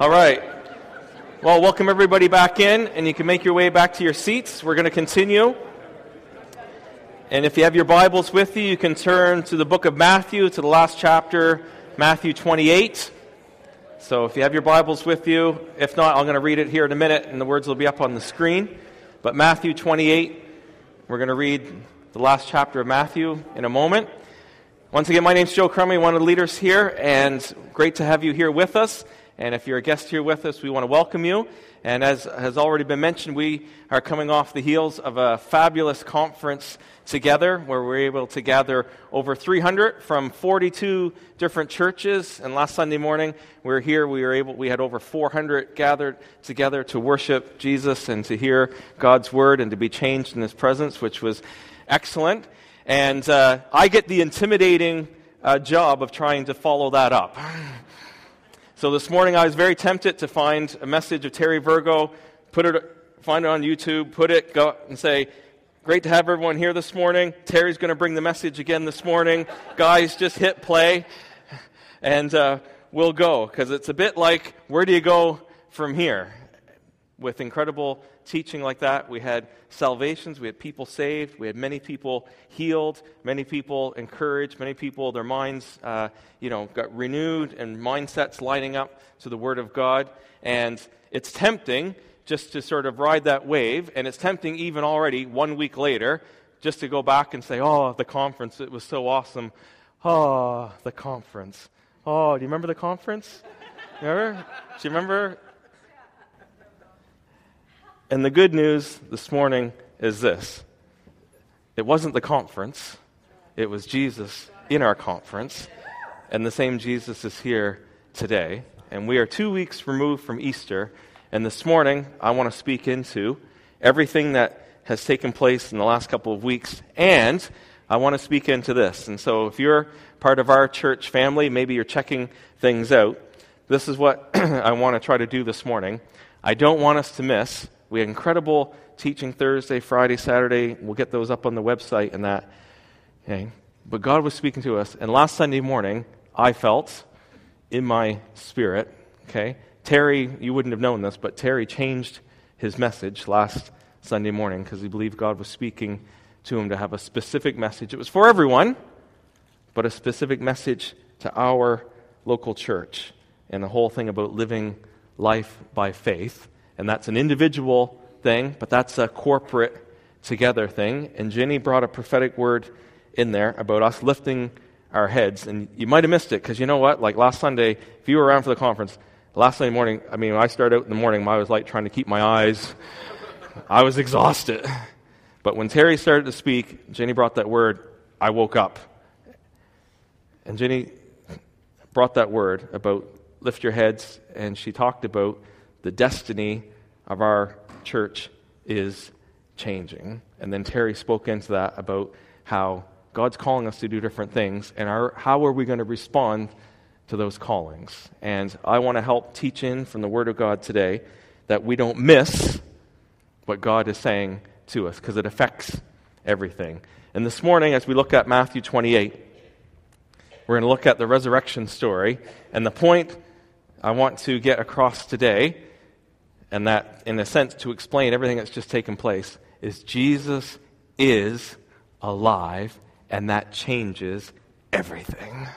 All right. Well, welcome everybody back in, and you can make your way back to your seats. We're going to continue. And if you have your Bibles with you, you can turn to the book of Matthew, to the last chapter, Matthew 28. So if you have your Bibles with you, if not, I'm going to read it here in a minute, and the words will be up on the screen. But Matthew 28, we're going to read the last chapter of Matthew in a moment. Once again, my name is Joe Crummy, one of the leaders here, and great to have you here with us. And if you're a guest here with us, we want to welcome you. And as has already been mentioned, we are coming off the heels of a fabulous conference together where we're able to gather over 300 from 42 different churches. And last Sunday morning, we were here, we were able, we had over 400 gathered together to worship Jesus and to hear God's word and to be changed in his presence, which was excellent. And uh, I get the intimidating uh, job of trying to follow that up. So this morning I was very tempted to find a message of Terry Virgo, put it, find it on YouTube, put it, go and say, Great to have everyone here this morning. Terry's going to bring the message again this morning. Guys, just hit play and uh, we'll go. Because it's a bit like, where do you go from here? With incredible teaching like that, we had salvations, we had people saved, we had many people healed, many people encouraged, many people, their minds, uh, you know, got renewed and mindsets lining up to the Word of God. And it's tempting just to sort of ride that wave, and it's tempting even already one week later just to go back and say, oh, the conference, it was so awesome. Oh, the conference. Oh, do you remember the conference? Remember? Do you remember and the good news this morning is this it wasn't the conference, it was Jesus in our conference. And the same Jesus is here today. And we are two weeks removed from Easter. And this morning, I want to speak into everything that has taken place in the last couple of weeks. And I want to speak into this. And so, if you're part of our church family, maybe you're checking things out, this is what I want to try to do this morning. I don't want us to miss we had incredible teaching Thursday, Friday, Saturday. We'll get those up on the website and that. Okay. But God was speaking to us. And last Sunday morning, I felt in my spirit, okay, Terry, you wouldn't have known this, but Terry changed his message last Sunday morning because he believed God was speaking to him to have a specific message. It was for everyone, but a specific message to our local church and the whole thing about living life by faith. And that's an individual thing, but that's a corporate together thing. And Jenny brought a prophetic word in there about us lifting our heads. And you might have missed it because you know what? Like last Sunday, if you were around for the conference, last Sunday morning, I mean, I started out in the morning, I was like trying to keep my eyes. I was exhausted. But when Terry started to speak, Jenny brought that word, I woke up. And Jenny brought that word about lift your heads, and she talked about the destiny of our church is changing. And then Terry spoke into that about how God's calling us to do different things and our, how are we going to respond to those callings. And I want to help teach in from the Word of God today that we don't miss what God is saying to us because it affects everything. And this morning, as we look at Matthew 28, we're going to look at the resurrection story. And the point I want to get across today and that, in a sense, to explain everything that's just taken place, is Jesus is alive, and that changes everything.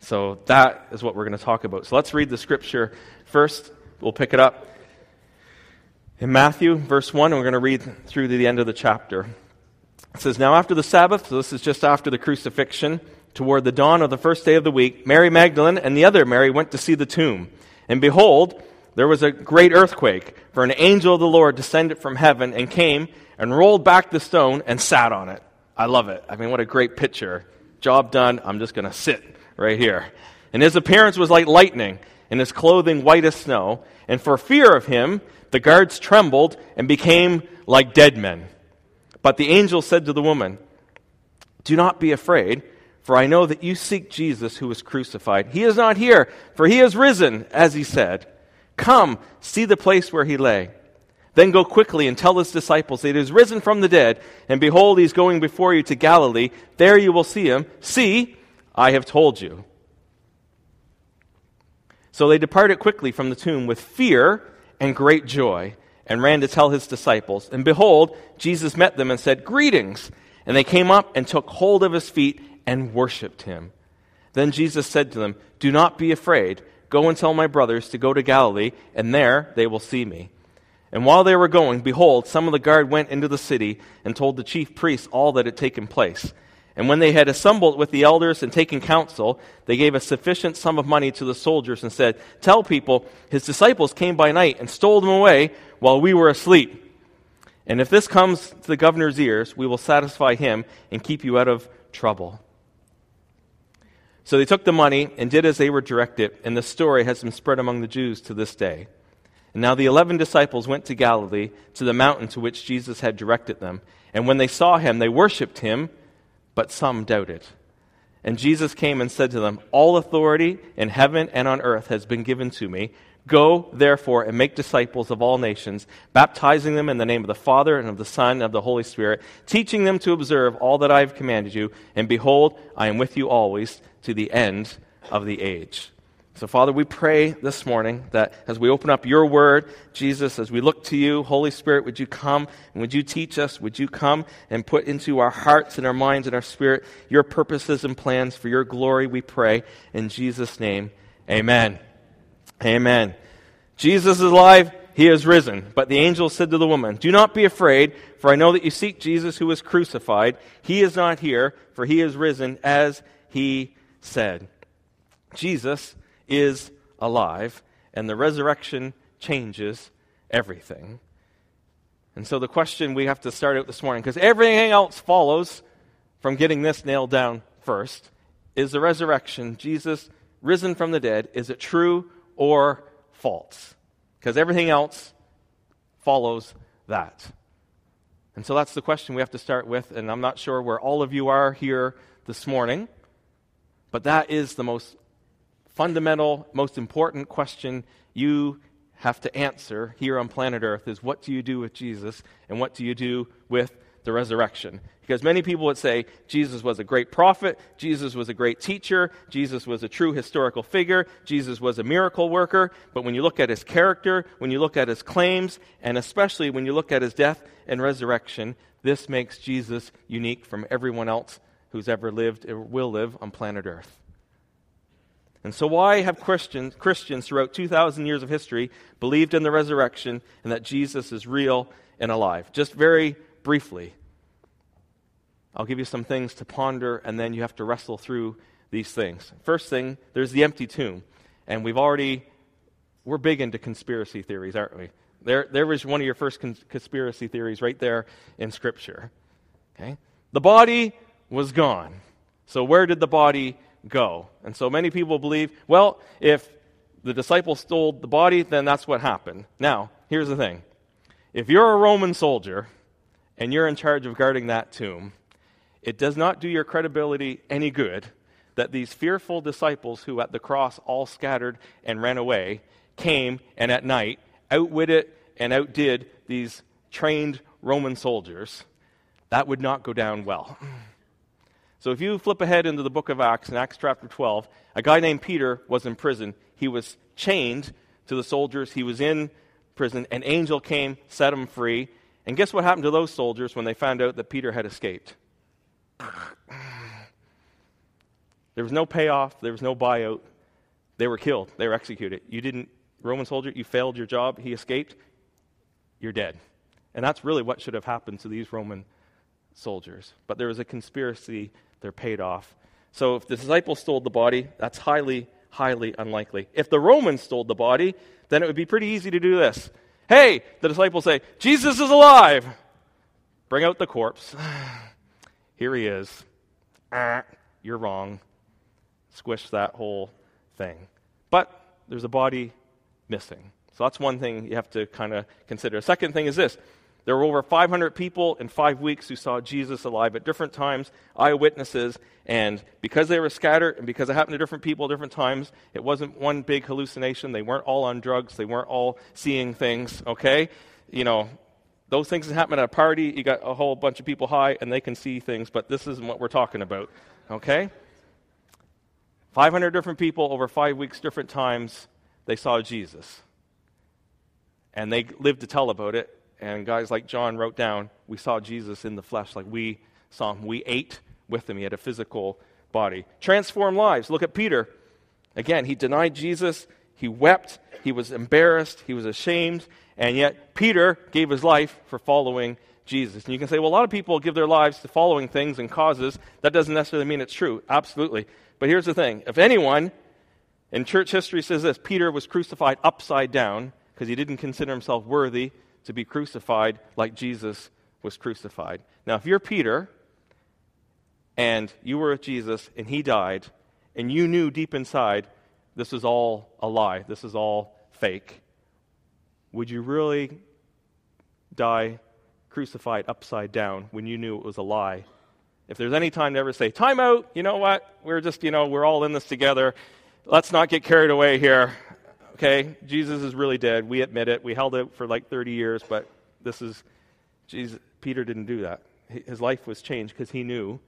So that is what we're going to talk about. So let's read the scripture first. We'll pick it up in Matthew, verse 1, and we're going to read through to the end of the chapter. It says, Now after the Sabbath, so this is just after the crucifixion, toward the dawn of the first day of the week, Mary Magdalene and the other Mary went to see the tomb. And behold, there was a great earthquake, for an angel of the Lord descended from heaven and came and rolled back the stone and sat on it. I love it. I mean, what a great picture. Job done. I'm just going to sit right here. And his appearance was like lightning, and his clothing white as snow. And for fear of him, the guards trembled and became like dead men. But the angel said to the woman, Do not be afraid, for I know that you seek Jesus who was crucified. He is not here, for he is risen, as he said. Come, see the place where he lay. Then go quickly and tell his disciples, that he is risen from the dead, and behold, he is going before you to Galilee. There you will see him. See, I have told you. So they departed quickly from the tomb with fear and great joy and ran to tell his disciples. And behold, Jesus met them and said, Greetings! And they came up and took hold of his feet and worshipped him. Then Jesus said to them, Do not be afraid. Go and tell my brothers to go to Galilee, and there they will see me. And while they were going, behold, some of the guard went into the city and told the chief priests all that had taken place. And when they had assembled with the elders and taken counsel, they gave a sufficient sum of money to the soldiers and said, Tell people, his disciples came by night and stole them away while we were asleep. And if this comes to the governor's ears, we will satisfy him and keep you out of trouble. So they took the money and did as they were directed, and the story has been spread among the Jews to this day. And now the eleven disciples went to Galilee, to the mountain to which Jesus had directed them. And when they saw him, they worshipped him but some doubted. And Jesus came and said to them, All authority in heaven and on earth has been given to me. Go, therefore, and make disciples of all nations, baptizing them in the name of the Father and of the Son and of the Holy Spirit, teaching them to observe all that I have commanded you. And behold, I am with you always to the end of the age. So, Father, we pray this morning that as we open up your word, Jesus, as we look to you, Holy Spirit, would you come and would you teach us? Would you come and put into our hearts and our minds and our spirit your purposes and plans for your glory, we pray. In Jesus' name, amen. Amen. Jesus is alive. He is risen. But the angel said to the woman, Do not be afraid, for I know that you seek Jesus who was crucified. He is not here, for he is risen, as he said. Jesus is alive, and the resurrection changes everything. And so the question we have to start out this morning, because everything else follows from getting this nailed down first, is the resurrection, Jesus risen from the dead, is it true or false? Because everything else follows that. And so that's the question we have to start with, and I'm not sure where all of you are here this morning, but that is the most fundamental, most important question you have to answer here on planet Earth is what do you do with Jesus and what do you do with the resurrection? Because many people would say Jesus was a great prophet, Jesus was a great teacher, Jesus was a true historical figure, Jesus was a miracle worker, but when you look at his character, when you look at his claims, and especially when you look at his death and resurrection, this makes Jesus unique from everyone else who's ever lived or will live on planet Earth. And so, why have Christians, Christians throughout 2,000 years of history believed in the resurrection and that Jesus is real and alive? Just very briefly, I'll give you some things to ponder, and then you have to wrestle through these things. First thing, there's the empty tomb. And we've already, we're big into conspiracy theories, aren't we? There, there was one of your first cons- conspiracy theories right there in Scripture. Okay? The body was gone. So, where did the body go. And so many people believe, well, if the disciples stole the body, then that's what happened. Now, here's the thing if you're a Roman soldier and you're in charge of guarding that tomb, it does not do your credibility any good that these fearful disciples who at the cross all scattered and ran away came and at night outwitted and outdid these trained Roman soldiers. That would not go down well. So if you flip ahead into the book of Acts, in Acts chapter 12, a guy named Peter was in prison. He was chained to the soldiers. He was in prison. An angel came, set him free. And guess what happened to those soldiers when they found out that Peter had escaped? There was no payoff, there was no buyout. They were killed, they were executed. You didn't, Roman soldier, you failed your job, he escaped, you're dead. And that's really what should have happened to these Roman soldiers. But there was a conspiracy they're paid off. So if the disciples stole the body, that's highly, highly unlikely. If the Romans stole the body, then it would be pretty easy to do this. Hey, the disciples say, Jesus is alive. Bring out the corpse. Here he is. Ah, you're wrong. Squish that whole thing. But there's a body missing. So that's one thing you have to kind of consider. A second thing is this there were over 500 people in five weeks who saw Jesus alive at different times, eyewitnesses, and because they were scattered and because it happened to different people at different times, it wasn't one big hallucination. They weren't all on drugs, they weren't all seeing things, okay? You know, those things happen at a party, you got a whole bunch of people high and they can see things, but this isn't what we're talking about, okay? 500 different people over five weeks, different times, they saw Jesus. And they lived to tell about it. And guys like John wrote down, we saw Jesus in the flesh, like we saw him. We ate with him. He had a physical body. Transform lives. Look at Peter. Again, he denied Jesus. He wept. He was embarrassed. He was ashamed. And yet, Peter gave his life for following Jesus. And you can say, well, a lot of people give their lives to following things and causes. That doesn't necessarily mean it's true. Absolutely. But here's the thing if anyone in church history says this Peter was crucified upside down because he didn't consider himself worthy to be crucified like Jesus was crucified. Now, if you're Peter and you were with Jesus and he died, and you knew deep inside this is all a lie, this is all fake, would you really die crucified upside down when you knew it was a lie? If there's any time to ever say, time out, you know what? We're just, you know, we're all in this together. Let's not get carried away here. Okay? Jesus is really dead. We admit it. We held it for like 30 years, but this is, Jesus, Peter didn't do that. His life was changed because he knew.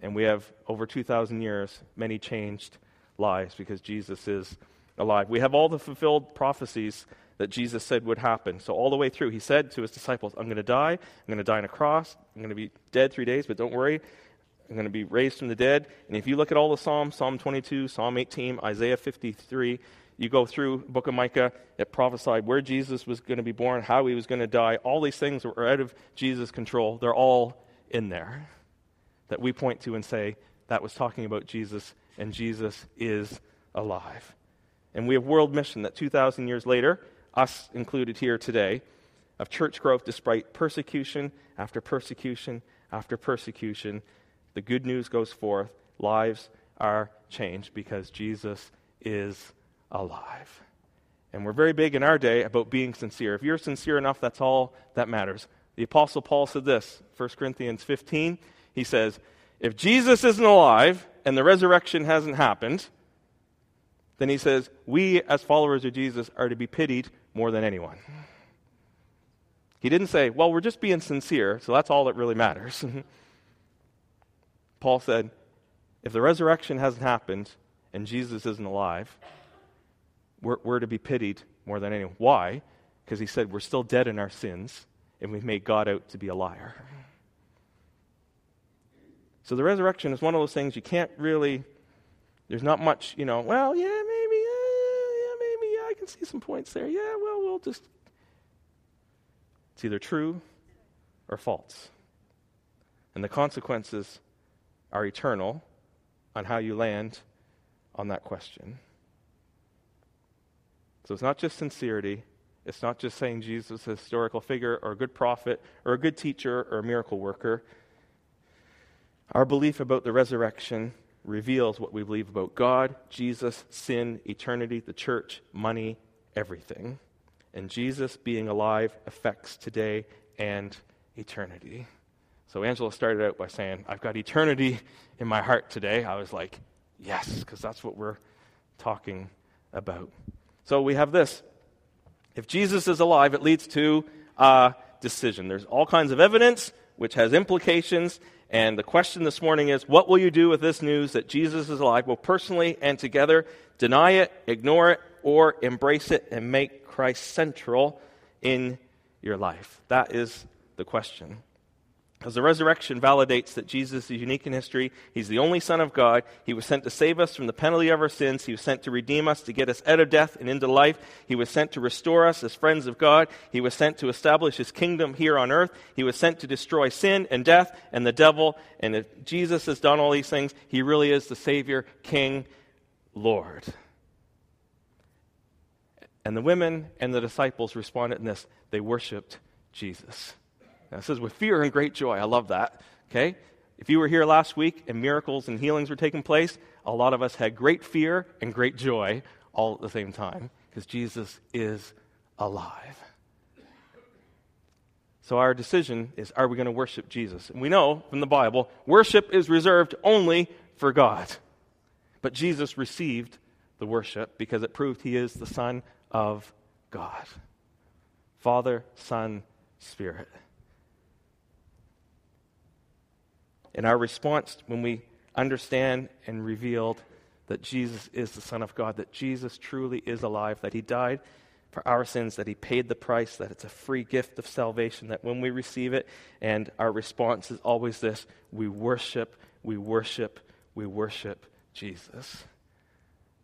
And we have over 2,000 years, many changed lives because Jesus is alive. We have all the fulfilled prophecies that Jesus said would happen. So, all the way through, he said to his disciples, I'm going to die. I'm going to die on a cross. I'm going to be dead three days, but don't worry. I'm going to be raised from the dead. And if you look at all the Psalms, Psalm 22, Psalm 18, Isaiah 53, you go through book of Micah, it prophesied where Jesus was going to be born, how he was going to die. All these things were out of Jesus' control. They're all in there that we point to and say, that was talking about Jesus, and Jesus is alive. And we have world mission that 2,000 years later, us included here today, of church growth despite persecution after persecution after persecution. The good news goes forth. Lives are changed because Jesus is alive. And we're very big in our day about being sincere. If you're sincere enough, that's all that matters. The Apostle Paul said this, 1 Corinthians 15. He says, If Jesus isn't alive and the resurrection hasn't happened, then he says, we as followers of Jesus are to be pitied more than anyone. He didn't say, well, we're just being sincere, so that's all that really matters. Paul said, if the resurrection hasn't happened and Jesus isn't alive, we're, we're to be pitied more than anyone. Why? Because he said we're still dead in our sins and we've made God out to be a liar. So the resurrection is one of those things you can't really, there's not much, you know, well, yeah, maybe, uh, yeah, maybe, yeah, I can see some points there. Yeah, well, we'll just. It's either true or false. And the consequences are eternal on how you land on that question. So it's not just sincerity. It's not just saying Jesus is a historical figure or a good prophet or a good teacher or a miracle worker. Our belief about the resurrection reveals what we believe about God, Jesus, sin, eternity, the church, money, everything. And Jesus being alive affects today and eternity. So Angela started out by saying, I've got eternity in my heart today. I was like, yes, because that's what we're talking about. So we have this. If Jesus is alive, it leads to a decision. There's all kinds of evidence which has implications. And the question this morning is what will you do with this news that Jesus is alive, both personally and together? Deny it, ignore it, or embrace it and make Christ central in your life? That is the question. Because the resurrection validates that Jesus is unique in history. He's the only Son of God. He was sent to save us from the penalty of our sins. He was sent to redeem us, to get us out of death and into life. He was sent to restore us as friends of God. He was sent to establish His kingdom here on earth. He was sent to destroy sin and death and the devil. And if Jesus has done all these things, He really is the Savior, King, Lord. And the women and the disciples responded in this they worshiped Jesus. Now it says, with fear and great joy. I love that. Okay? If you were here last week and miracles and healings were taking place, a lot of us had great fear and great joy all at the same time because Jesus is alive. So our decision is are we going to worship Jesus? And we know from the Bible, worship is reserved only for God. But Jesus received the worship because it proved he is the Son of God. Father, Son, Spirit. And our response when we understand and revealed that Jesus is the Son of God, that Jesus truly is alive, that he died for our sins, that he paid the price, that it's a free gift of salvation, that when we receive it, and our response is always this we worship, we worship, we worship Jesus.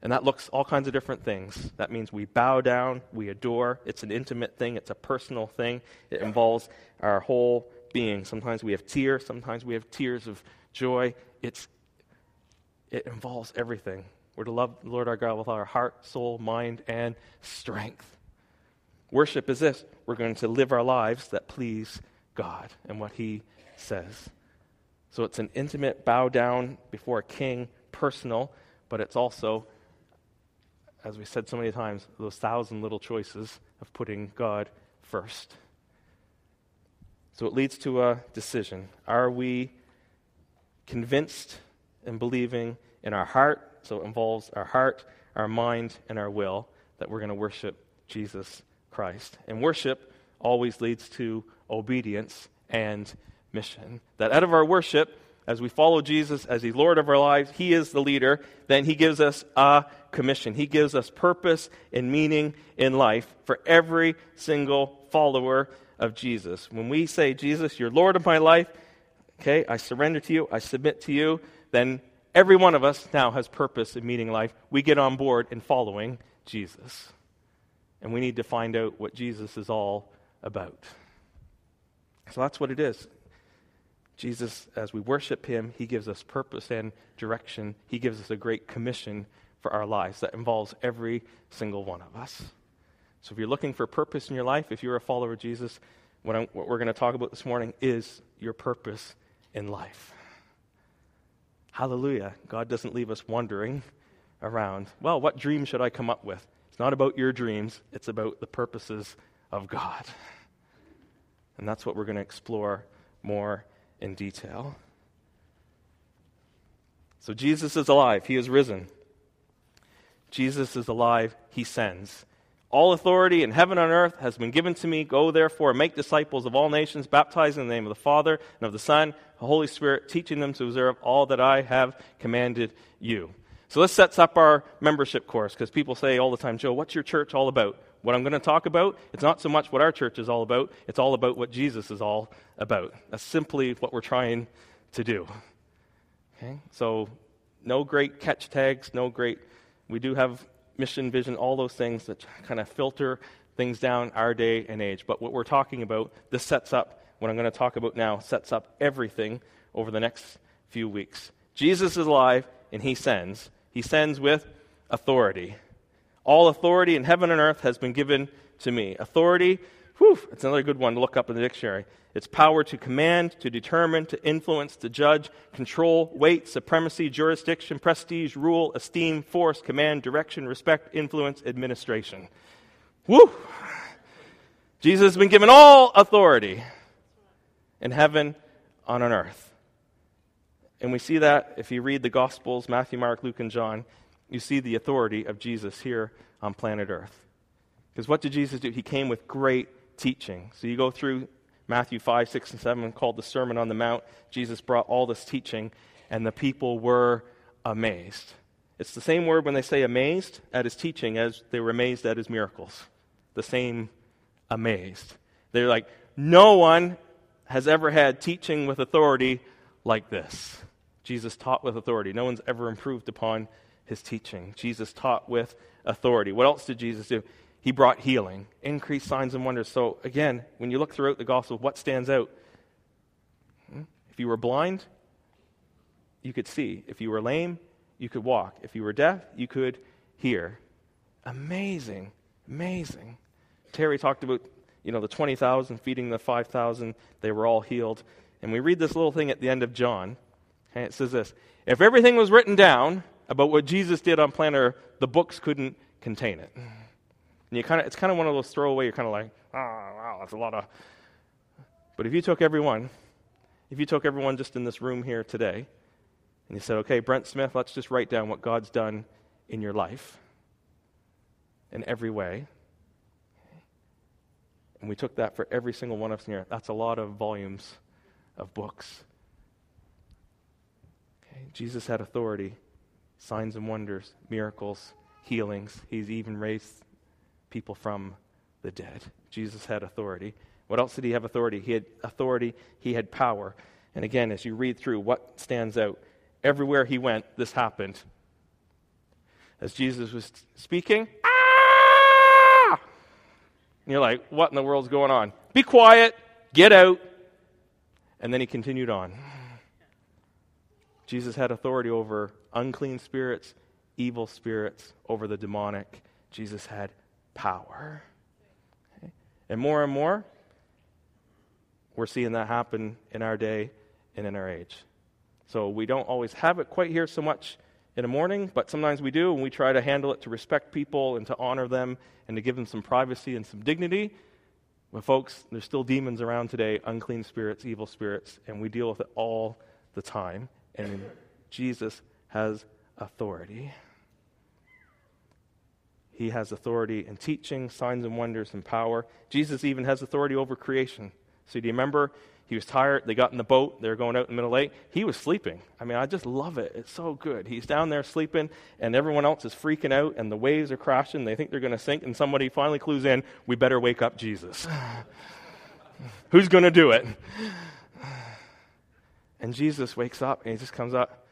And that looks all kinds of different things. That means we bow down, we adore. It's an intimate thing, it's a personal thing. It involves our whole being. Sometimes we have tears, sometimes we have tears of joy. It's, it involves everything. We're to love the Lord our God with all our heart, soul, mind, and strength. Worship is this we're going to live our lives that please God and what He says. So it's an intimate bow down before a king, personal, but it's also, as we said so many times, those thousand little choices of putting God first. So it leads to a decision. Are we convinced and believing in our heart? So it involves our heart, our mind, and our will that we're going to worship Jesus Christ. And worship always leads to obedience and mission. That out of our worship, as we follow Jesus as the Lord of our lives, He is the leader, then He gives us a commission. He gives us purpose and meaning in life for every single follower of Jesus. When we say, Jesus, you're Lord of my life, okay, I surrender to you, I submit to you, then every one of us now has purpose in meeting life. We get on board in following Jesus. And we need to find out what Jesus is all about. So that's what it is. Jesus, as we worship him, he gives us purpose and direction. He gives us a great commission for our lives that involves every single one of us. So if you're looking for purpose in your life, if you're a follower of Jesus, what, what we're going to talk about this morning is your purpose in life. Hallelujah. God doesn't leave us wondering around. Well, what dream should I come up with? It's not about your dreams, it's about the purposes of God. And that's what we're going to explore more in detail. So Jesus is alive, he is risen. Jesus is alive, he sends. All authority in heaven and earth has been given to me. Go therefore and make disciples of all nations, baptizing in the name of the Father and of the Son, the Holy Spirit, teaching them to observe all that I have commanded you. So this sets up our membership course because people say all the time, Joe, what's your church all about? What I'm going to talk about, it's not so much what our church is all about, it's all about what Jesus is all about. That's simply what we're trying to do. Okay? So no great catch tags, no great, we do have mission, vision, all those things that kind of filter things down our day and age. But what we're talking about, this sets up, what I'm going to talk about now, sets up everything over the next few weeks. Jesus is alive and he sends. He sends with authority. All authority in heaven and earth has been given to me. Authority, whew, it's another good one to look up in the dictionary. It's power to command, to determine, to influence, to judge, control, weight, supremacy, jurisdiction, prestige, rule, esteem, force, command, direction, respect, influence, administration. Woo! Jesus has been given all authority in heaven, on earth. And we see that if you read the Gospels Matthew, Mark, Luke, and John, you see the authority of Jesus here on planet Earth. Because what did Jesus do? He came with great teaching. So you go through Matthew 5, 6, and 7, called the Sermon on the Mount. Jesus brought all this teaching, and the people were amazed. It's the same word when they say amazed at his teaching as they were amazed at his miracles. The same amazed. They're like, no one has ever had teaching with authority like this. Jesus taught with authority. No one's ever improved upon his teaching. Jesus taught with authority. What else did Jesus do? He brought healing, increased signs and wonders. So, again, when you look throughout the gospel, what stands out? Hmm? If you were blind, you could see. If you were lame, you could walk. If you were deaf, you could hear. Amazing, amazing. Terry talked about, you know, the 20,000 feeding the 5,000. They were all healed. And we read this little thing at the end of John. Okay, it says this If everything was written down about what Jesus did on planet Earth, the books couldn't contain it. And you kind of, it's kind of one of those throwaway, you're kind of like, oh, wow, that's a lot of. But if you took everyone, if you took everyone just in this room here today, and you said, okay, Brent Smith, let's just write down what God's done in your life in every way. And we took that for every single one of us here. That's a lot of volumes of books. Okay? Jesus had authority signs and wonders, miracles, healings. He's even raised people from the dead. Jesus had authority. What else did he have authority? He had authority, he had power. And again, as you read through what stands out, everywhere he went, this happened. As Jesus was speaking, ah! And you're like, what in the world's going on? Be quiet, get out. And then he continued on. Jesus had authority over unclean spirits, evil spirits, over the demonic. Jesus had power. Okay? And more and more, we're seeing that happen in our day and in our age. So we don't always have it quite here so much in the morning, but sometimes we do, and we try to handle it to respect people and to honor them and to give them some privacy and some dignity. But, folks, there's still demons around today, unclean spirits, evil spirits, and we deal with it all the time. And Jesus has authority. He has authority in teaching, signs and wonders, and power. Jesus even has authority over creation. So, do you remember? He was tired. They got in the boat. They were going out in the middle of the lake. He was sleeping. I mean, I just love it. It's so good. He's down there sleeping, and everyone else is freaking out, and the waves are crashing. They think they're going to sink, and somebody finally clues in we better wake up Jesus. Who's going to do it? And Jesus wakes up, and he just comes up,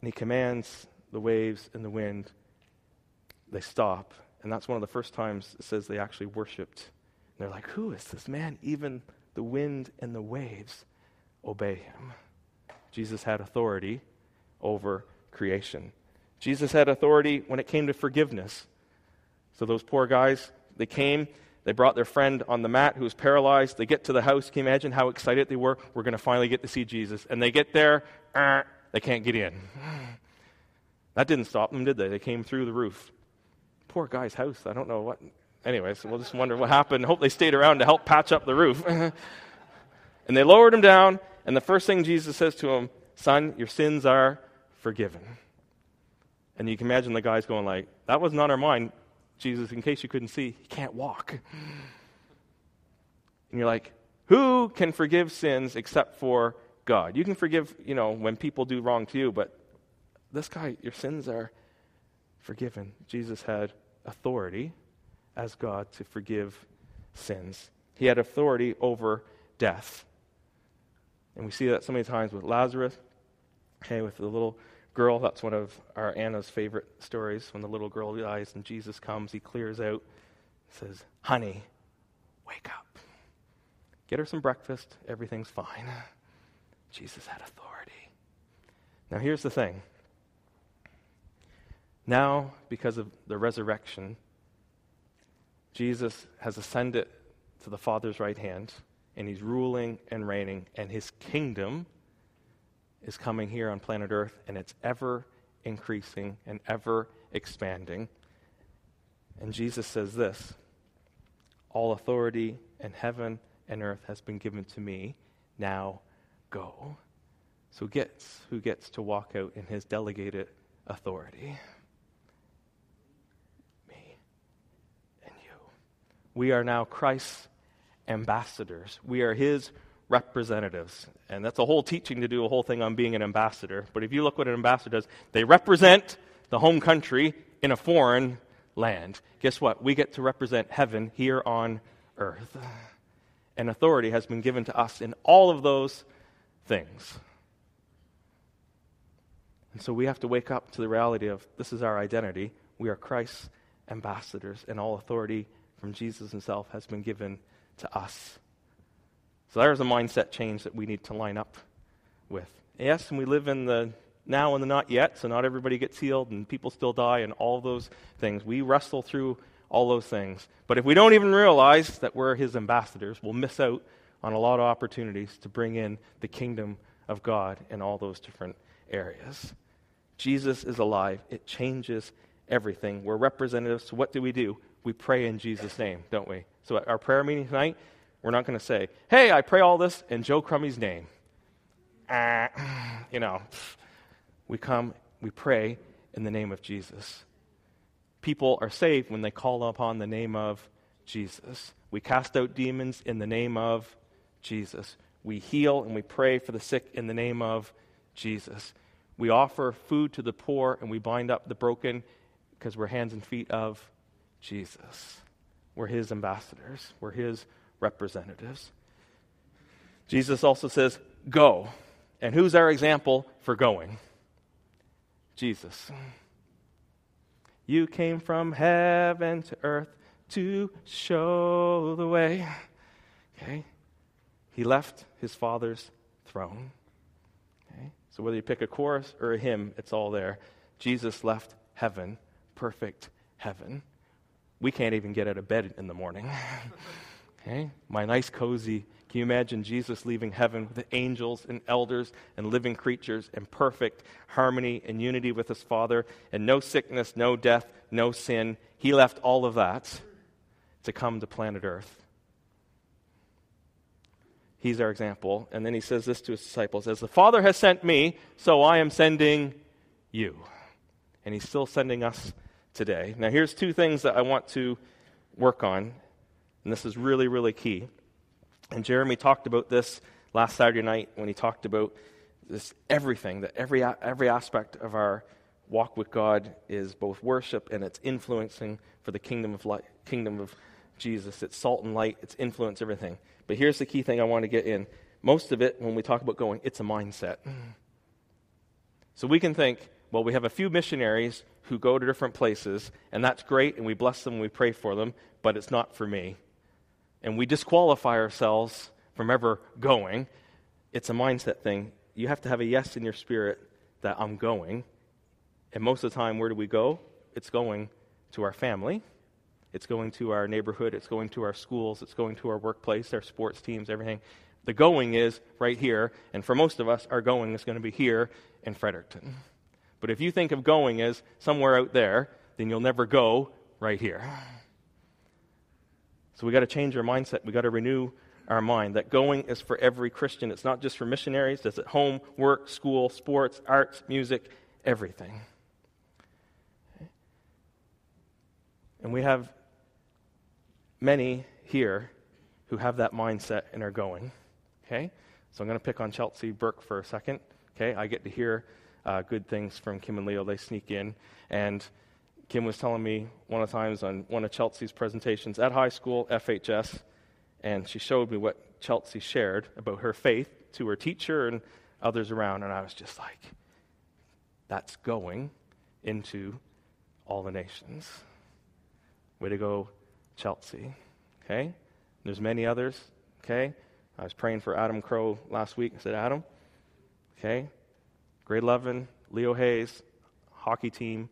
and he commands the waves and the wind. They stop. And that's one of the first times it says they actually worshiped And they're like, Who is this man? Even the wind and the waves obey him. Jesus had authority over creation. Jesus had authority when it came to forgiveness. So those poor guys, they came, they brought their friend on the mat who was paralyzed. They get to the house. Can you imagine how excited they were? We're going to finally get to see Jesus. And they get there, uh, they can't get in. That didn't stop them, did they? They came through the roof. Poor guy's house. I don't know what Anyways, we'll just wonder what happened. Hope they stayed around to help patch up the roof. and they lowered him down, and the first thing Jesus says to him, Son, your sins are forgiven. And you can imagine the guys going like, That was not our mind, Jesus, in case you couldn't see, he can't walk. And you're like, Who can forgive sins except for God? You can forgive, you know, when people do wrong to you, but this guy, your sins are forgiven. Jesus had authority as God to forgive sins. He had authority over death. And we see that so many times with Lazarus, okay, with the little girl. That's one of our Anna's favorite stories. When the little girl dies and Jesus comes, he clears out, says, Honey, wake up. Get her some breakfast. Everything's fine. Jesus had authority. Now, here's the thing. Now, because of the resurrection, Jesus has ascended to the Father's right hand, and he's ruling and reigning, and his kingdom is coming here on planet Earth, and it's ever increasing and ever expanding. And Jesus says this All authority in heaven and earth has been given to me. Now go. So gets who gets to walk out in his delegated authority? We are now Christ's ambassadors. We are his representatives. And that's a whole teaching to do a whole thing on being an ambassador. But if you look what an ambassador does, they represent the home country in a foreign land. Guess what? We get to represent heaven here on earth. And authority has been given to us in all of those things. And so we have to wake up to the reality of this is our identity. We are Christ's ambassadors, and all authority from Jesus himself has been given to us. So there's a mindset change that we need to line up with. Yes, and we live in the now and the not yet, so not everybody gets healed and people still die and all those things. We wrestle through all those things. But if we don't even realize that we're his ambassadors, we'll miss out on a lot of opportunities to bring in the kingdom of God in all those different areas. Jesus is alive. It changes everything. We're representatives. So what do we do? We pray in Jesus' name, don't we? So at our prayer meeting tonight, we're not going to say, hey, I pray all this in Joe Crummy's name. Uh, you know, we come, we pray in the name of Jesus. People are saved when they call upon the name of Jesus. We cast out demons in the name of Jesus. We heal and we pray for the sick in the name of Jesus. We offer food to the poor and we bind up the broken because we're hands and feet of Jesus. We're his ambassadors, we're his representatives. Jesus also says, Go. And who's our example for going? Jesus. You came from heaven to earth to show the way. Okay? He left his Father's throne. Okay? So whether you pick a chorus or a hymn, it's all there. Jesus left heaven, perfect heaven. We can't even get out of bed in the morning. okay? My nice, cozy. Can you imagine Jesus leaving heaven with the angels and elders and living creatures in perfect harmony and unity with his Father and no sickness, no death, no sin? He left all of that to come to planet Earth. He's our example. And then he says this to his disciples As the Father has sent me, so I am sending you. And he's still sending us today. Now, here's two things that I want to work on. And this is really, really key. And Jeremy talked about this last Saturday night when he talked about this everything, that every, every aspect of our walk with God is both worship and it's influencing for the kingdom of light, kingdom of Jesus. It's salt and light, it's influence everything. But here's the key thing I want to get in. Most of it, when we talk about going, it's a mindset. So we can think, well, we have a few missionaries who go to different places, and that's great, and we bless them and we pray for them, but it's not for me. And we disqualify ourselves from ever going. It's a mindset thing. You have to have a yes in your spirit that I'm going. And most of the time, where do we go? It's going to our family it's going to our neighborhood, it's going to our schools, it's going to our workplace, our sports teams, everything. The going is right here, and for most of us, our going is going to be here in Fredericton. But if you think of going as somewhere out there, then you'll never go right here. So we got to change our mindset. We got to renew our mind that going is for every Christian. It's not just for missionaries, it's at home, work, school, sports, arts, music, everything. And we have many here who have that mindset and are going. Okay? So I'm going to pick on Chelsea Burke for a second. Okay? I get to hear uh, good things from Kim and Leo. They sneak in. And Kim was telling me one of the times on one of Chelsea's presentations at high school, FHS, and she showed me what Chelsea shared about her faith to her teacher and others around. And I was just like, that's going into all the nations. Way to go, Chelsea. Okay? There's many others. Okay? I was praying for Adam Crow last week. I said, Adam, okay, grade 11, Leo Hayes, hockey team,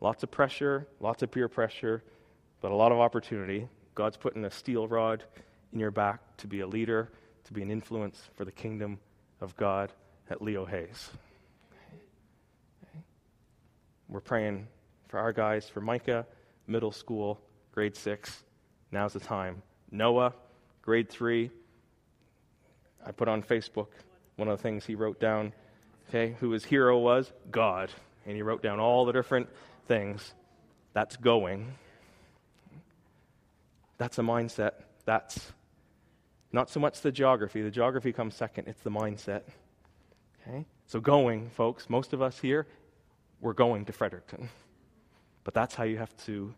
lots of pressure, lots of peer pressure, but a lot of opportunity. God's putting a steel rod in your back to be a leader, to be an influence for the kingdom of God at Leo Hayes. We're praying for our guys, for Micah, middle school, grade six. Now's the time. Noah, grade three. I put on Facebook one of the things he wrote down, okay, who his hero was? God. And he wrote down all the different things. That's going. That's a mindset. That's not so much the geography. The geography comes second, it's the mindset. Okay? So, going, folks, most of us here, we're going to Fredericton. But that's how you have to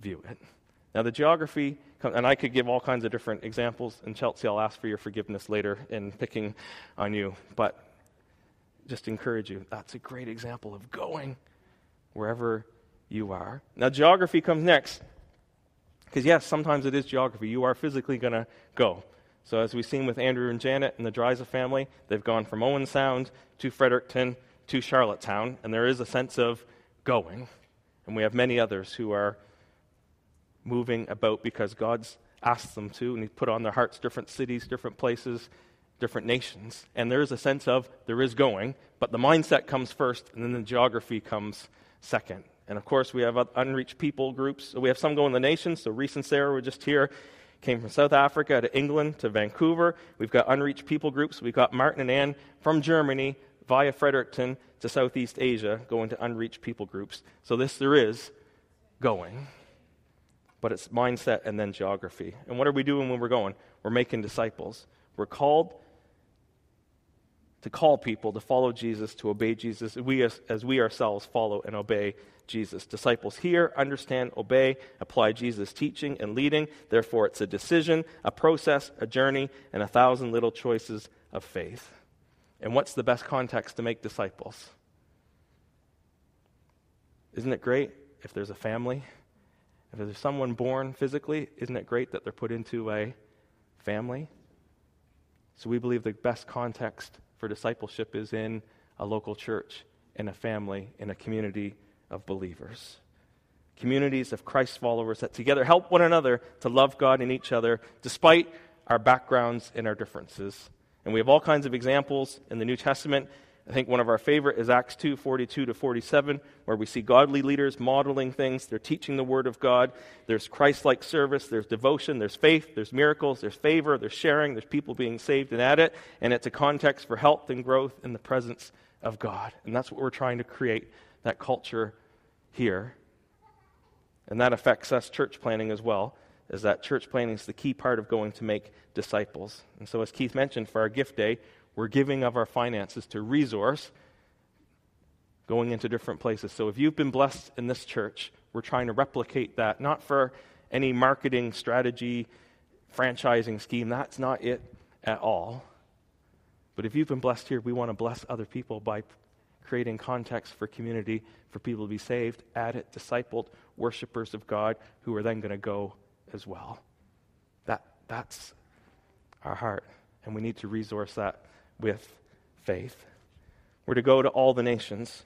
view it. Now, the geography, and I could give all kinds of different examples, and Chelsea, I'll ask for your forgiveness later in picking on you, but just encourage you. That's a great example of going wherever you are. Now, geography comes next. Because, yes, sometimes it is geography. You are physically going to go. So, as we've seen with Andrew and Janet and the Dryza family, they've gone from Owen Sound to Fredericton to Charlottetown, and there is a sense of going. And we have many others who are moving about because God's asked them to, and He's put on their hearts different cities, different places, different nations. And there is a sense of there is going, but the mindset comes first, and then the geography comes second. And of course, we have unreached people groups. We have some going the nations. So Reese and Sarah were just here, came from South Africa to England to Vancouver. We've got unreached people groups. We've got Martin and Anne from Germany via Fredericton to Southeast Asia going to unreached people groups. So this there is going but it's mindset and then geography. And what are we doing when we're going? We're making disciples. We're called to call people to follow Jesus, to obey Jesus, we as, as we ourselves follow and obey Jesus. Disciples hear, understand, obey, apply Jesus' teaching and leading. Therefore, it's a decision, a process, a journey, and a thousand little choices of faith. And what's the best context to make disciples? Isn't it great if there's a family? If there's someone born physically, isn't it great that they're put into a family? So we believe the best context for discipleship is in a local church, in a family, in a community of believers. Communities of Christ followers that together help one another to love God and each other despite our backgrounds and our differences. And we have all kinds of examples in the New Testament. I think one of our favorite is Acts 2 42 to 47, where we see godly leaders modeling things. They're teaching the Word of God. There's Christ like service, there's devotion, there's faith, there's miracles, there's favor, there's sharing, there's people being saved and at it. And it's a context for health and growth in the presence of God. And that's what we're trying to create that culture here. And that affects us church planting as well, is that church planting is the key part of going to make disciples. And so, as Keith mentioned, for our gift day, we're giving of our finances to resource going into different places. So, if you've been blessed in this church, we're trying to replicate that, not for any marketing strategy, franchising scheme. That's not it at all. But if you've been blessed here, we want to bless other people by creating context for community for people to be saved, added, discipled, worshipers of God who are then going to go as well. That, that's our heart, and we need to resource that with faith. We're to go to all the nations.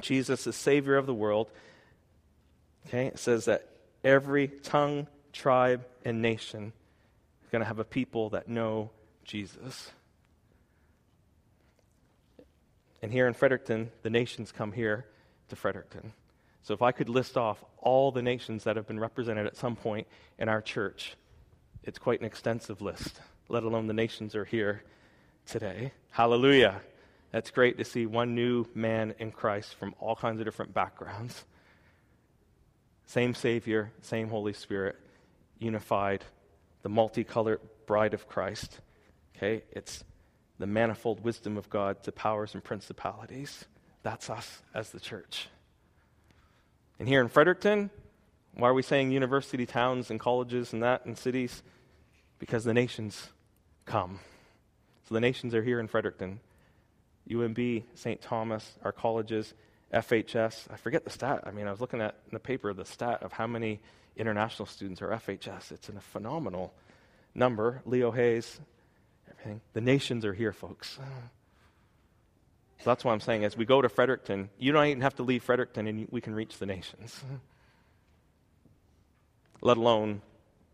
Jesus is Savior of the world. Okay, it says that every tongue, tribe, and nation is going to have a people that know Jesus. And here in Fredericton, the nations come here to Fredericton. So if I could list off all the nations that have been represented at some point in our church, it's quite an extensive list, let alone the nations are here today. Hallelujah. That's great to see one new man in Christ from all kinds of different backgrounds. Same Savior, same Holy Spirit, unified, the multicolored bride of Christ. Okay? It's the manifold wisdom of God to powers and principalities. That's us as the church. And here in Fredericton, why are we saying university towns and colleges and that and cities? Because the nations come. So the nations are here in Fredericton. UNB, St. Thomas, our colleges, FHS. I forget the stat. I mean, I was looking at in the paper the stat of how many international students are FHS. It's a phenomenal number. Leo Hayes, everything. The nations are here, folks. So that's why I'm saying as we go to Fredericton, you don't even have to leave Fredericton and we can reach the nations. Let alone,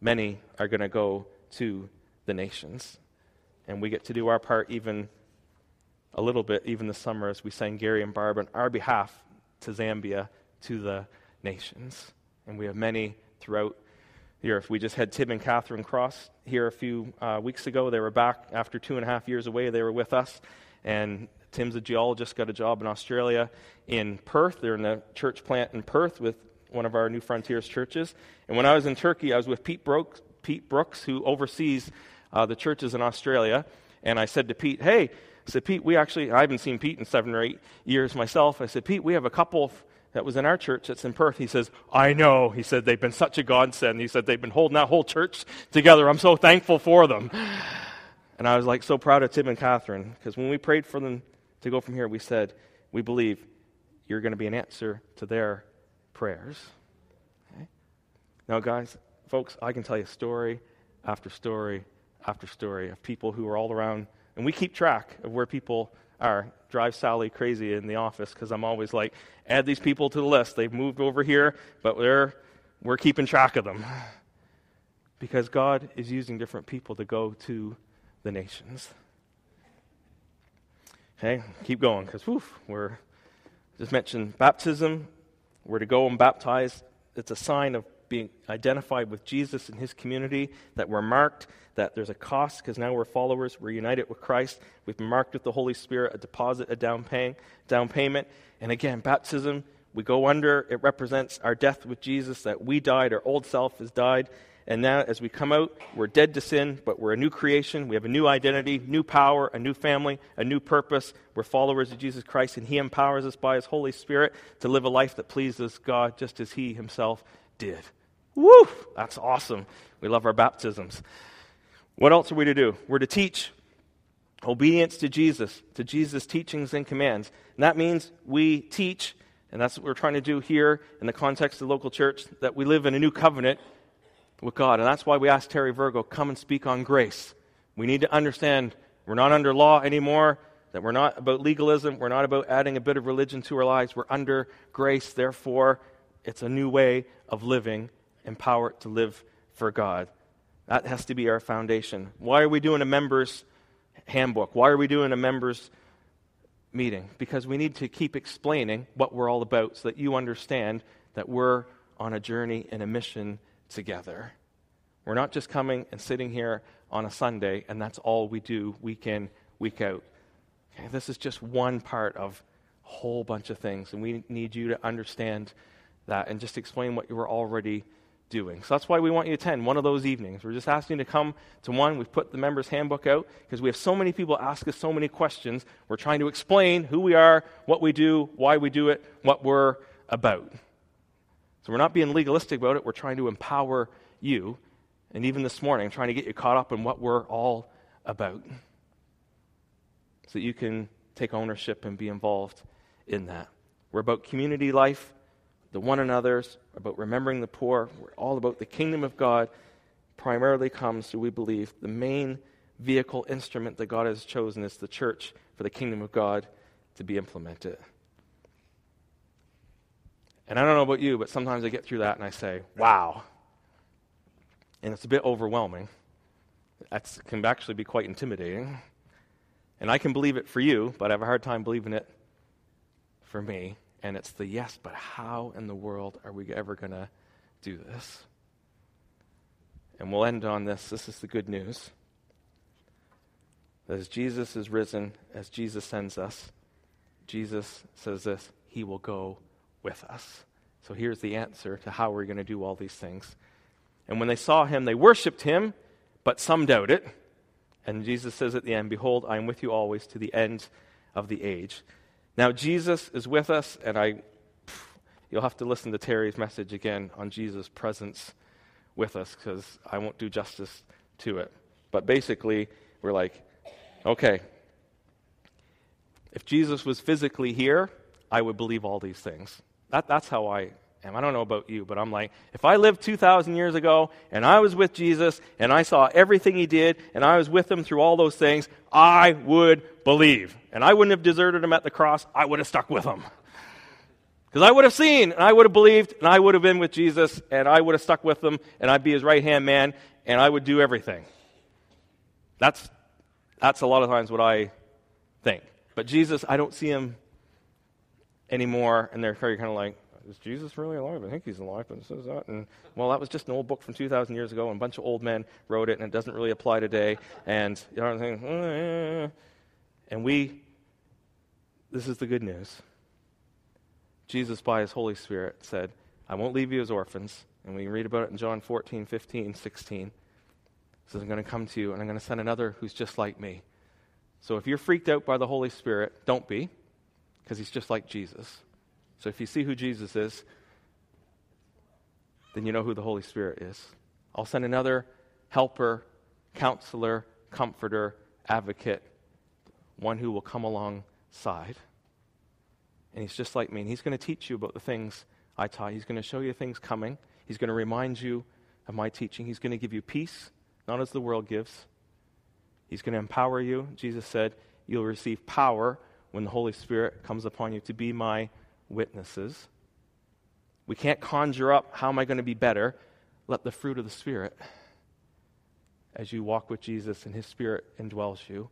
many are going to go to the nations. And we get to do our part even a little bit, even this summer, as we send Gary and Barb on our behalf to Zambia, to the nations. And we have many throughout the earth. we just had Tim and Catherine Cross here a few uh, weeks ago, they were back after two and a half years away. They were with us, and Tim's a geologist, got a job in Australia in Perth. They're in a church plant in Perth with one of our Newfrontiers churches. And when I was in Turkey, I was with Pete Brooks, Pete Brooks who oversees uh, the churches in Australia. And I said to Pete, "Hey," I said, "Pete, we actually I haven't seen Pete in seven or eight years myself." I said, "Pete, we have a couple." that was in our church that's in Perth. He says, I know. He said, they've been such a godsend. He said, they've been holding that whole church together. I'm so thankful for them. And I was like so proud of Tim and Catherine because when we prayed for them to go from here, we said, we believe you're going to be an answer to their prayers. Okay? Now, guys, folks, I can tell you story after story after story of people who are all around, and we keep track of where people are drive Sally crazy in the office because I'm always like, add these people to the list. They've moved over here, but we're, we're keeping track of them. Because God is using different people to go to the nations. Okay, keep going because we're just mentioned baptism. We're to go and baptize. It's a sign of being identified with Jesus and his community, that we're marked, that there's a cost because now we're followers, we're united with Christ, we've been marked with the Holy Spirit, a deposit, a down, paying, down payment. And again, baptism, we go under, it represents our death with Jesus, that we died, our old self has died, And now, as we come out, we're dead to sin, but we're a new creation. We have a new identity, new power, a new family, a new purpose. We're followers of Jesus Christ, and He empowers us by His Holy Spirit to live a life that pleases God just as He Himself did. Woo! That's awesome. We love our baptisms. What else are we to do? We're to teach obedience to Jesus, to Jesus' teachings and commands. And that means we teach, and that's what we're trying to do here in the context of the local church, that we live in a new covenant with God. And that's why we asked Terry Virgo, come and speak on grace. We need to understand we're not under law anymore, that we're not about legalism, we're not about adding a bit of religion to our lives. We're under grace. Therefore, it's a new way of living, empowered to live for God. That has to be our foundation. Why are we doing a members handbook? Why are we doing a members meeting? Because we need to keep explaining what we're all about so that you understand that we're on a journey and a mission together. We're not just coming and sitting here on a Sunday and that's all we do week in, week out. Okay, this is just one part of a whole bunch of things, and we need you to understand that and just explain what you were already doing. So that's why we want you to attend one of those evenings. We're just asking you to come to one. We've put the members' handbook out because we have so many people ask us so many questions. We're trying to explain who we are, what we do, why we do it, what we're about. So we're not being legalistic about it. We're trying to empower you. And even this morning, I'm trying to get you caught up in what we're all about so that you can take ownership and be involved in that. We're about community life, the one another's, about remembering the poor. We're all about the kingdom of God. Primarily comes through, we believe, the main vehicle instrument that God has chosen is the church for the kingdom of God to be implemented. And I don't know about you, but sometimes I get through that and I say, wow. And it's a bit overwhelming. That can actually be quite intimidating. And I can believe it for you, but I have a hard time believing it for me. And it's the yes, but how in the world are we ever going to do this? And we'll end on this. This is the good news. As Jesus is risen, as Jesus sends us, Jesus says this He will go with us. So here's the answer to how we're going to do all these things. And when they saw him, they worshiped him, but some doubted. And Jesus says at the end, Behold, I am with you always to the end of the age. Now, Jesus is with us, and I, you'll have to listen to Terry's message again on Jesus' presence with us because I won't do justice to it. But basically, we're like, okay, if Jesus was physically here, I would believe all these things. That, that's how I I don't know about you, but I'm like, if I lived 2,000 years ago and I was with Jesus and I saw everything he did and I was with him through all those things, I would believe. And I wouldn't have deserted him at the cross, I would have stuck with him. Because I would have seen and I would have believed and I would have been with Jesus and I would have stuck with him and I'd be his right hand man and I would do everything. That's, that's a lot of times what I think. But Jesus, I don't see him anymore, and they're kind of like, is Jesus really alive? I think he's alive, but it says that. And well, that was just an old book from 2,000 years ago, and a bunch of old men wrote it, and it doesn't really apply today. And you know what I'm saying? And we, this is the good news. Jesus, by his Holy Spirit, said, I won't leave you as orphans. And we read about it in John 14, 15, 16. He says, I'm going to come to you, and I'm going to send another who's just like me. So if you're freaked out by the Holy Spirit, don't be because he's just like Jesus. So if you see who Jesus is, then you know who the Holy Spirit is. I'll send another helper, counselor, comforter, advocate, one who will come alongside. And he's just like me. And he's going to teach you about the things I taught. He's going to show you things coming. He's going to remind you of my teaching. He's going to give you peace, not as the world gives. He's going to empower you. Jesus said, You'll receive power when the Holy Spirit comes upon you to be my witnesses. We can't conjure up, how am I going to be better? Let the fruit of the Spirit, as you walk with Jesus and His Spirit indwells you,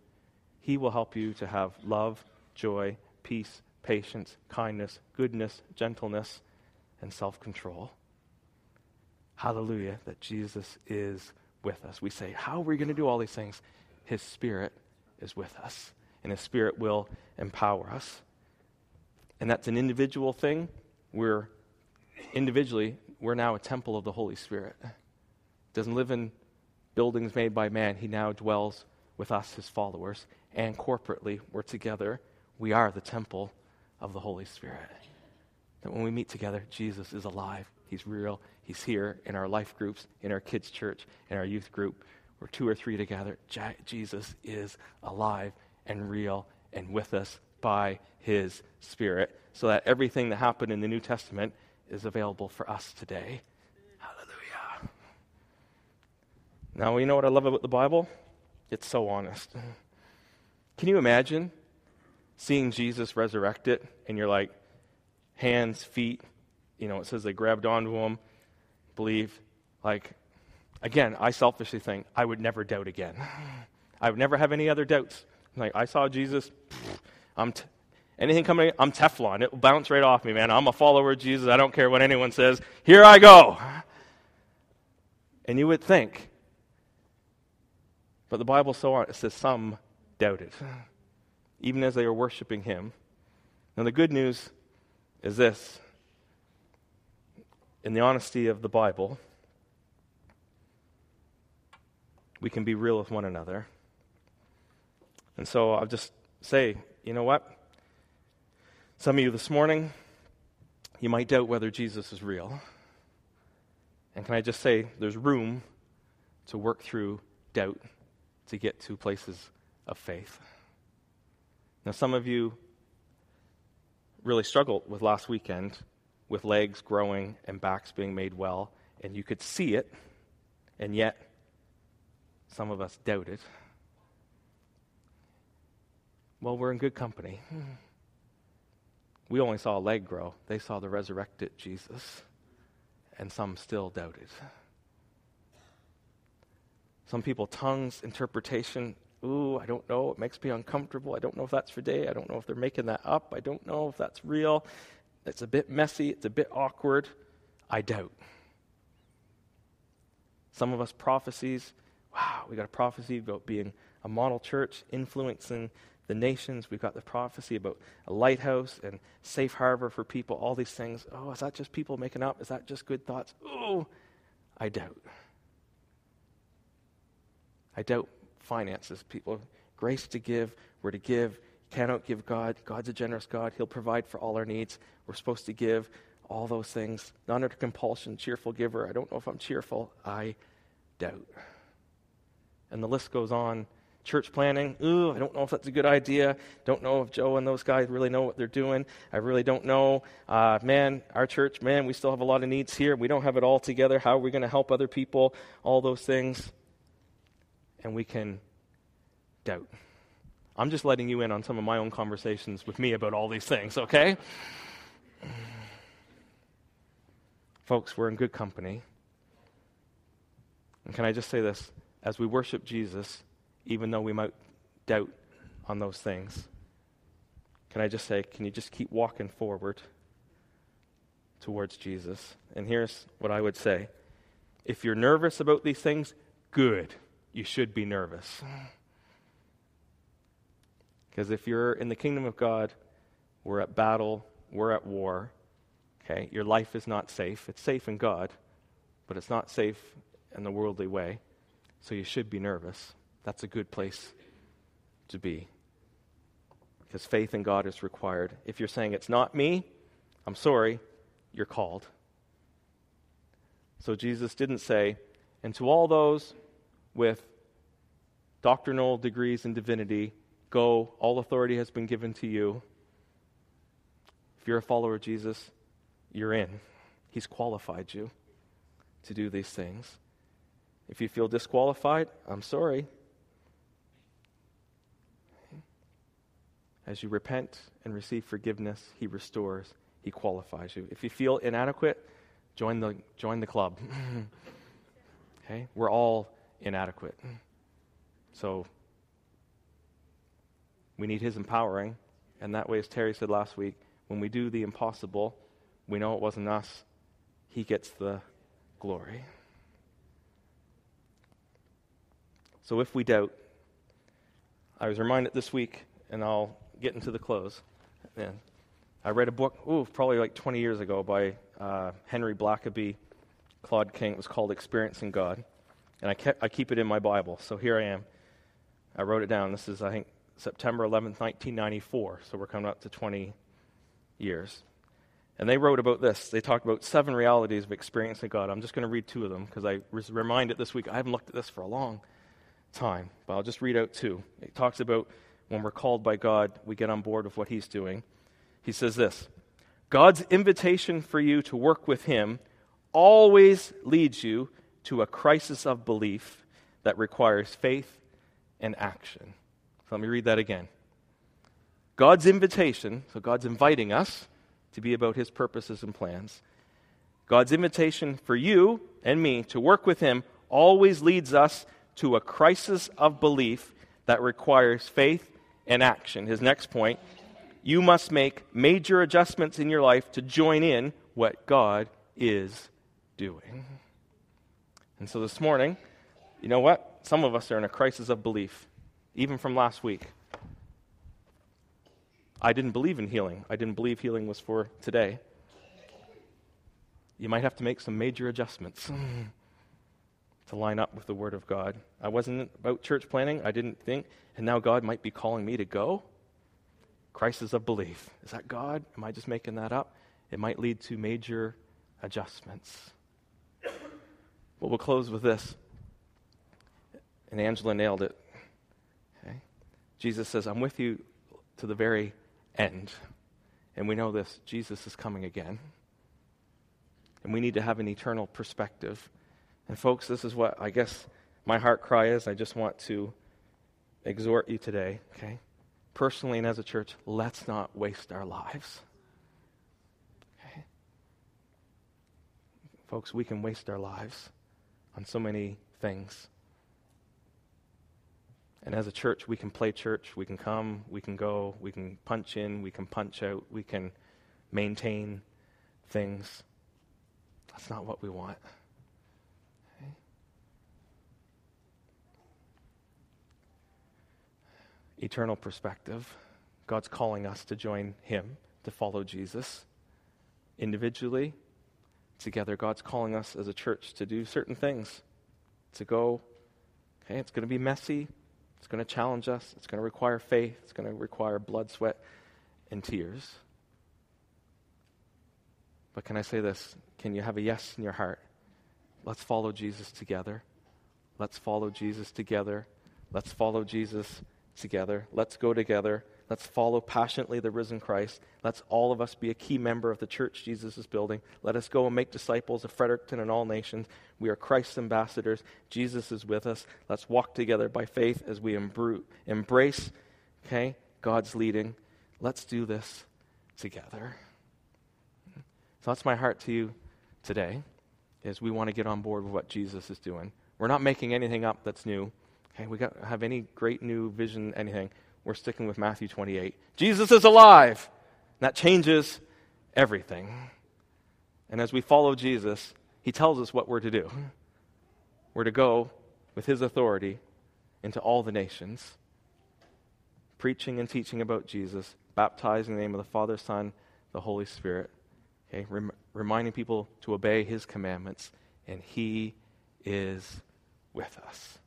He will help you to have love, joy, peace, patience, kindness, goodness, gentleness, and self control. Hallelujah, that Jesus is with us. We say, How are we going to do all these things? His Spirit is with us and His Spirit will empower us. And that's an individual thing. We're individually, we're now a temple of the Holy Spirit. doesn't live in buildings made by man. He now dwells with us, his followers, and corporately, we're together. We are the temple of the Holy Spirit. That when we meet together, Jesus is alive. He's real. He's here in our life groups, in our kids' church, in our youth group. We're two or three together. Jesus is alive and real and with us by his Spirit, so that everything that happened in the New Testament is available for us today. Hallelujah. Now, you know what I love about the Bible? It's so honest. Can you imagine seeing Jesus resurrected and you're like, hands, feet, you know, it says they grabbed onto him, believe. Like, again, I selfishly think I would never doubt again. I would never have any other doubts. Like, I saw Jesus, I'm t- anything coming, I'm Teflon. It will bounce right off me, man. I'm a follower of Jesus. I don't care what anyone says. Here I go. And you would think, but the Bible so on, it says some doubted, even as they were worshiping him. Now, the good news is this in the honesty of the Bible, we can be real with one another. And so I'll just say, you know what? Some of you this morning, you might doubt whether Jesus is real. And can I just say, there's room to work through doubt to get to places of faith. Now, some of you really struggled with last weekend with legs growing and backs being made well, and you could see it, and yet some of us doubted. Well, we're in good company. We only saw a leg grow, they saw the resurrected Jesus, and some still doubted. Some people, tongues, interpretation, ooh, I don't know, it makes me uncomfortable. I don't know if that's for day. I don't know if they're making that up. I don't know if that's real. It's a bit messy, it's a bit awkward. I doubt. Some of us prophecies, wow, we got a prophecy about being a model church, influencing the nations. We've got the prophecy about a lighthouse and safe harbor for people, all these things. Oh, is that just people making up? Is that just good thoughts? Oh, I doubt. I doubt finances. People, grace to give, we're to give, cannot give God. God's a generous God. He'll provide for all our needs. We're supposed to give all those things. Not under compulsion, cheerful giver. I don't know if I'm cheerful. I doubt. And the list goes on. Church planting, ooh, I don't know if that's a good idea. Don't know if Joe and those guys really know what they're doing. I really don't know. Uh, man, our church, man, we still have a lot of needs here. We don't have it all together. How are we going to help other people? All those things. And we can doubt. I'm just letting you in on some of my own conversations with me about all these things, okay? Folks, we're in good company. And can I just say this? As we worship Jesus, even though we might doubt on those things, can I just say, can you just keep walking forward towards Jesus? And here's what I would say if you're nervous about these things, good. You should be nervous. Because if you're in the kingdom of God, we're at battle, we're at war. Okay? Your life is not safe. It's safe in God, but it's not safe in the worldly way. So you should be nervous. That's a good place to be. Because faith in God is required. If you're saying it's not me, I'm sorry, you're called. So Jesus didn't say, and to all those with doctrinal degrees in divinity, Go, all authority has been given to you. If you're a follower of Jesus, you're in. He's qualified you to do these things. If you feel disqualified, I'm sorry. As you repent and receive forgiveness, He restores, He qualifies you. If you feel inadequate, join the, join the club. okay? We're all inadequate. So we need His empowering. And that way, as Terry said last week, when we do the impossible, we know it wasn't us. He gets the glory. So if we doubt, I was reminded this week, and I'll get to the close. And I read a book, ooh, probably like 20 years ago by uh, Henry Blackaby, Claude King. It was called Experiencing God. and I, kept, I keep it in my Bible. So here I am. I wrote it down. This is, I think, September 11th, 1994. So we're coming up to 20 years. And they wrote about this. They talked about seven realities of experiencing God. I'm just going to read two of them because I was reminded this week. I haven't looked at this for a long time, but I'll just read out two. It talks about when we're called by God, we get on board with what He's doing. He says this God's invitation for you to work with Him always leads you to a crisis of belief that requires faith and action. So let me read that again. God's invitation, so God's inviting us to be about His purposes and plans. God's invitation for you and me to work with Him always leads us to a crisis of belief that requires faith and action. His next point you must make major adjustments in your life to join in what God is doing. And so this morning, you know what? Some of us are in a crisis of belief, even from last week. I didn't believe in healing. I didn't believe healing was for today. You might have to make some major adjustments to line up with the Word of God. I wasn't about church planting. I didn't think, and now God might be calling me to go. Crisis of belief. Is that God? Am I just making that up? It might lead to major adjustments. Well, we'll close with this. And Angela nailed it. Okay? Jesus says, I'm with you to the very end. And we know this Jesus is coming again. And we need to have an eternal perspective. And, folks, this is what I guess my heart cry is. I just want to exhort you today, okay? Personally and as a church, let's not waste our lives. Okay? Folks, we can waste our lives on so many things. And as a church, we can play church. We can come, we can go, we can punch in, we can punch out, we can maintain things. That's not what we want. Eternal perspective. God's calling us to join Him, to follow Jesus individually, together. God's calling us as a church to do certain things, to go. Okay, it's going to be messy. It's going to challenge us. It's going to require faith. It's going to require blood, sweat, and tears. But can I say this? Can you have a yes in your heart? Let's follow Jesus together. Let's follow Jesus together. Let's follow Jesus together. Let's go together. Let's follow passionately the risen Christ. Let's all of us be a key member of the church Jesus is building. Let us go and make disciples of Fredericton and all nations. We are Christ's ambassadors. Jesus is with us. Let's walk together by faith as we embrace, okay, God's leading. Let's do this together. So that's my heart to you today is we want to get on board with what Jesus is doing. We're not making anything up that's new. Okay, we got have any great new vision, anything we're sticking with Matthew 28. Jesus is alive. And That changes everything. And as we follow Jesus, he tells us what we're to do. We're to go with his authority into all the nations, preaching and teaching about Jesus, baptizing in the name of the Father, Son, the Holy Spirit, okay, rem- reminding people to obey his commandments, and he is with us.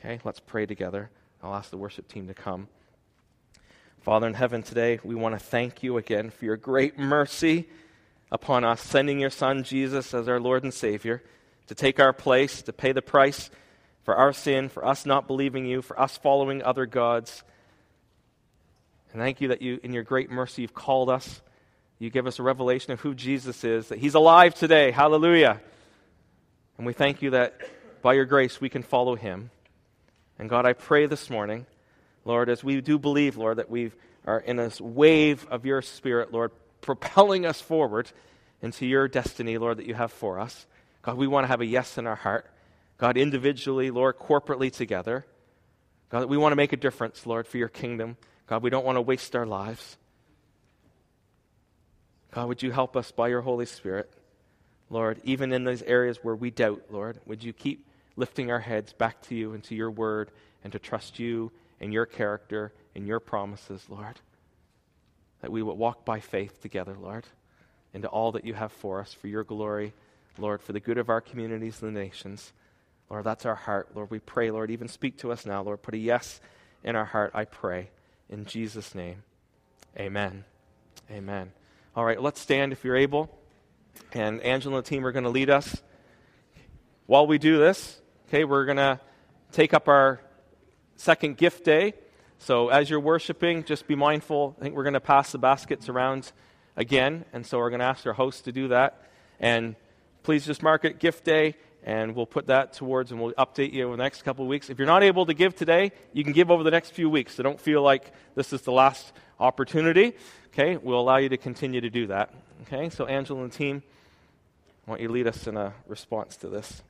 Okay, let's pray together. I'll ask the worship team to come. Father in heaven, today we want to thank you again for your great mercy upon us, sending your Son Jesus as our Lord and Savior to take our place, to pay the price for our sin, for us not believing you, for us following other gods. And thank you that you, in your great mercy, you've called us. You give us a revelation of who Jesus is, that he's alive today. Hallelujah. And we thank you that by your grace we can follow him. And God, I pray this morning Lord, as we do believe, Lord, that we are in this wave of your Spirit, Lord, propelling us forward into your destiny, Lord, that you have for us. God, we want to have a yes in our heart. God, individually, Lord, corporately together. God, we want to make a difference, Lord, for your kingdom. God, we don't want to waste our lives. God, would you help us by your Holy Spirit, Lord, even in those areas where we doubt, Lord, would you keep lifting our heads back to you and to your word and to trust you and your character, and your promises, Lord. That we would walk by faith together, Lord, into all that you have for us for your glory, Lord, for the good of our communities and the nations. Lord, that's our heart. Lord, we pray, Lord, even speak to us now. Lord, put a yes in our heart, I pray. In Jesus' name, amen. Amen. All right, let's stand if you're able. And Angela and the team are going to lead us. While we do this, okay, we're going to take up our second gift day. So as you're worshiping, just be mindful. I think we're going to pass the baskets around again. And so we're going to ask our host to do that. And please just mark it gift day, and we'll put that towards and we'll update you in the next couple of weeks. If you're not able to give today, you can give over the next few weeks. So don't feel like this is the last opportunity. Okay, we'll allow you to continue to do that. Okay, so Angela and team, I want you to lead us in a response to this.